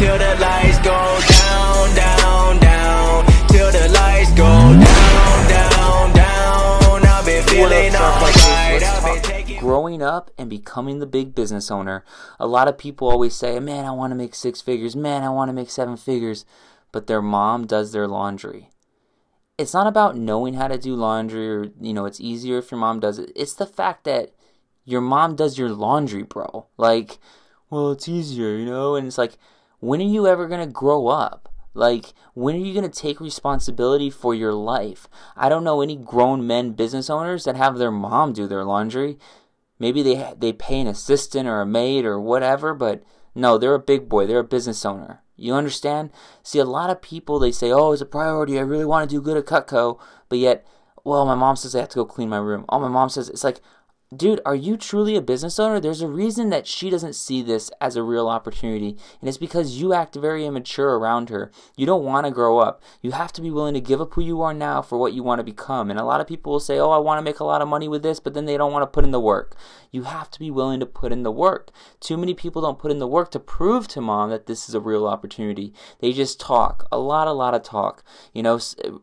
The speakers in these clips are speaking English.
till the lights go down, down, down, till the lights go down, down, down. I've been feeling alright. I've been taking. growing up and becoming the big business owner, a lot of people always say, Man, I want to make six figures. Man, I want to make seven figures. But their mom does their laundry. It's not about knowing how to do laundry or, you know, it's easier if your mom does it. It's the fact that your mom does your laundry, bro. Like, well, it's easier, you know? And it's like, when are you ever going to grow up? Like, when are you going to take responsibility for your life? I don't know any grown men business owners that have their mom do their laundry. Maybe they they pay an assistant or a maid or whatever, but no, they're a big boy. They're a business owner. You understand? See, a lot of people they say, "Oh, it's a priority. I really want to do good at Cutco," but yet, well, my mom says I have to go clean my room. Oh, my mom says it's like, dude, are you truly a business owner? There's a reason that she doesn't see this as a real opportunity, and it's because you act very immature around her. You don't want to grow up. You have to be willing to give up who you are now for what you want to become. And a lot of people will say, "Oh, I want to make a lot of money with this," but then they don't want to put in the work. You have to be willing to put in the work. Too many people don't put in the work to prove to mom that this is a real opportunity. They just talk, a lot, a lot of talk. You know,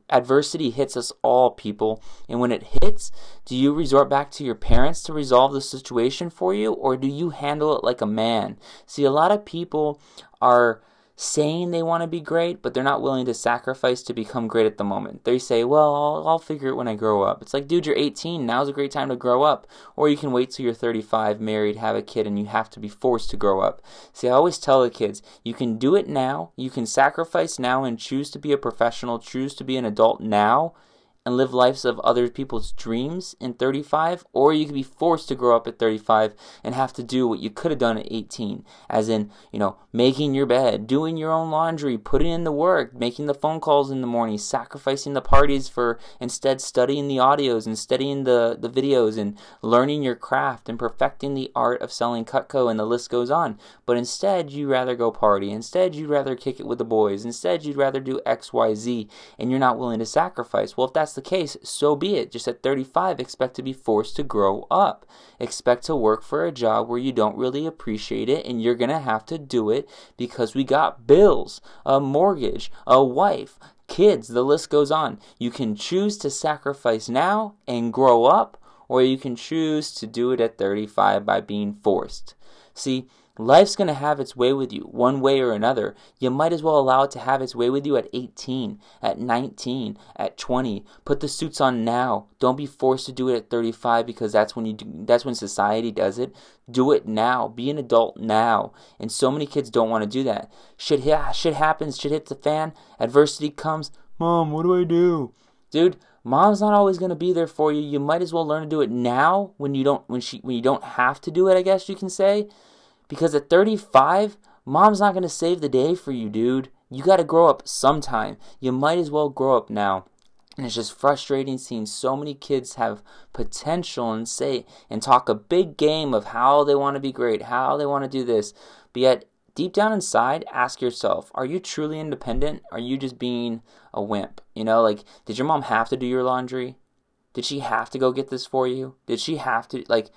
adversity hits us all, people, and when it hits, do you resort back to your parents to resolve the situation for you, or do you handle it like a man? See, a lot of people are saying they want to be great, but they're not willing to sacrifice to become great at the moment. They say, well, I'll, I'll, figure it when I grow up. It's like, dude, you're 18. Now's a great time to grow up. Or you can wait till you're 35, married, have a kid, and you have to be forced to grow up. See, I always tell the kids, you can do it now. You can sacrifice now and choose to be a professional, choose to be an adult now and live lives of other people's dreams in 35, or you could be forced to grow up at 35 and have to do what you could have done at 18, as in, you know, making your bed, doing your own laundry, putting in the work, making the phone calls in the morning, sacrificing the parties for instead studying the audios and studying the, the videos and learning your craft and perfecting the art of selling Cutco, and the list goes on. But instead, you'd rather go party. Instead, you'd rather kick it with the boys. Instead, you'd rather do X, Y, Z, and you're not willing to sacrifice. Well, if that's the case, so be it. Just at 35, expect to be forced to grow up. Expect to work for a job where you don't really appreciate it and you're going to have to do it because we got bills, a mortgage, a wife, kids, the list goes on. You can choose to sacrifice now and grow up, or you can choose to do it at 35 by being forced. See, Life's going to have its way with you, one way or another. You might as well allow it to have its way with you at 18, at 19, at 20. Put the suits on now. Don't be forced to do it at 35 because that's when you do, that's when society does it. Do it now. Be an adult now. And so many kids don't want to do that. Shit, shit happens. Shit hits the fan. Adversity comes. Mom, what do I do? Dude, mom's not always going to be there for you. You might as well learn to do it now when you don't when she when you don't have to do it, I guess you can say. Because at 35, mom's not going to save the day for you, dude. You got to grow up sometime. You might as well grow up now. And it's just frustrating seeing so many kids have potential and say and talk a big game of how they want to be great, how they want to do this. But yet, deep down inside, ask yourself, are you truly independent? Are you just being a wimp? You know, like, did your mom have to do your laundry? Did she have to go get this for you? Did she have to, like,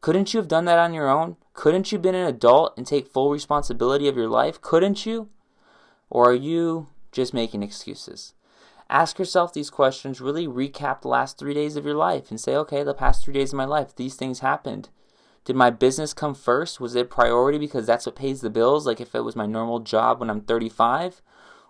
couldn't you have done that on your own? Couldn't you been an adult and take full responsibility of your life? Couldn't you? Or are you just making excuses? Ask yourself these questions, really recap the last three days of your life and say, okay, the past three days of my life, these things happened. Did my business come first? Was it priority because that's what pays the bills? Like if it was my normal job when I'm 35?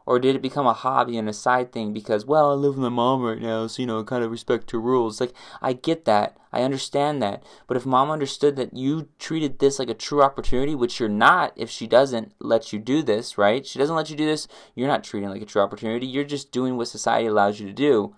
Or did it become a hobby and a side thing because, well, I live with my mom right now, so, you know, I kind of respect her rules? Like, I get that. I understand that. But if mom understood that you treated this like a true opportunity, which you're not if she doesn't let you do this, right? She doesn't let you do this, you're not treating like a true opportunity. You're just doing what society allows you to do.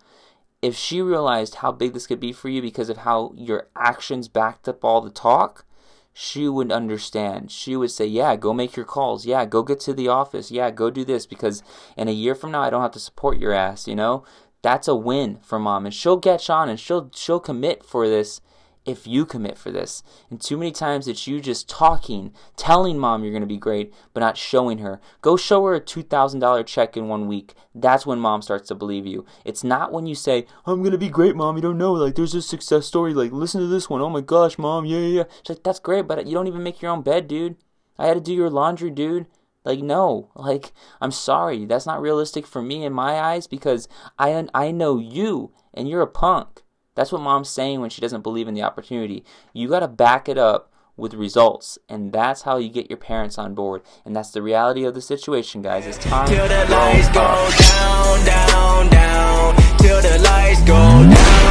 If she realized how big this could be for you because of how your actions backed up all the talk, she would understand. She would say, Yeah, go make your calls. Yeah, go get to the office. Yeah, go do this because in a year from now, I don't have to support your ass, you know? That's a win for mom. And she'll catch on and she'll, she'll commit for this if you commit for this. And too many times it's you just talking, telling mom you're going to be great, but not showing her. Go show her a $2,000 check in one week. That's when mom starts to believe you. It's not when you say, I'm going to be great, mom. You don't know. Like, there's a success story. Like, listen to this one. Oh my gosh, mom. Yeah, yeah, yeah. She's like, that's great, but you don't even make your own bed, dude. I had to do your laundry, dude. Like no, like I'm sorry, that's not realistic for me in my eyes because I I know you and you're a punk. That's what mom's saying when she doesn't believe in the opportunity. You got to back it up with results, and that's how you get your parents on board. And that's the reality of the situation, guys. It's time till the lights go down, down, down, till the lights go down.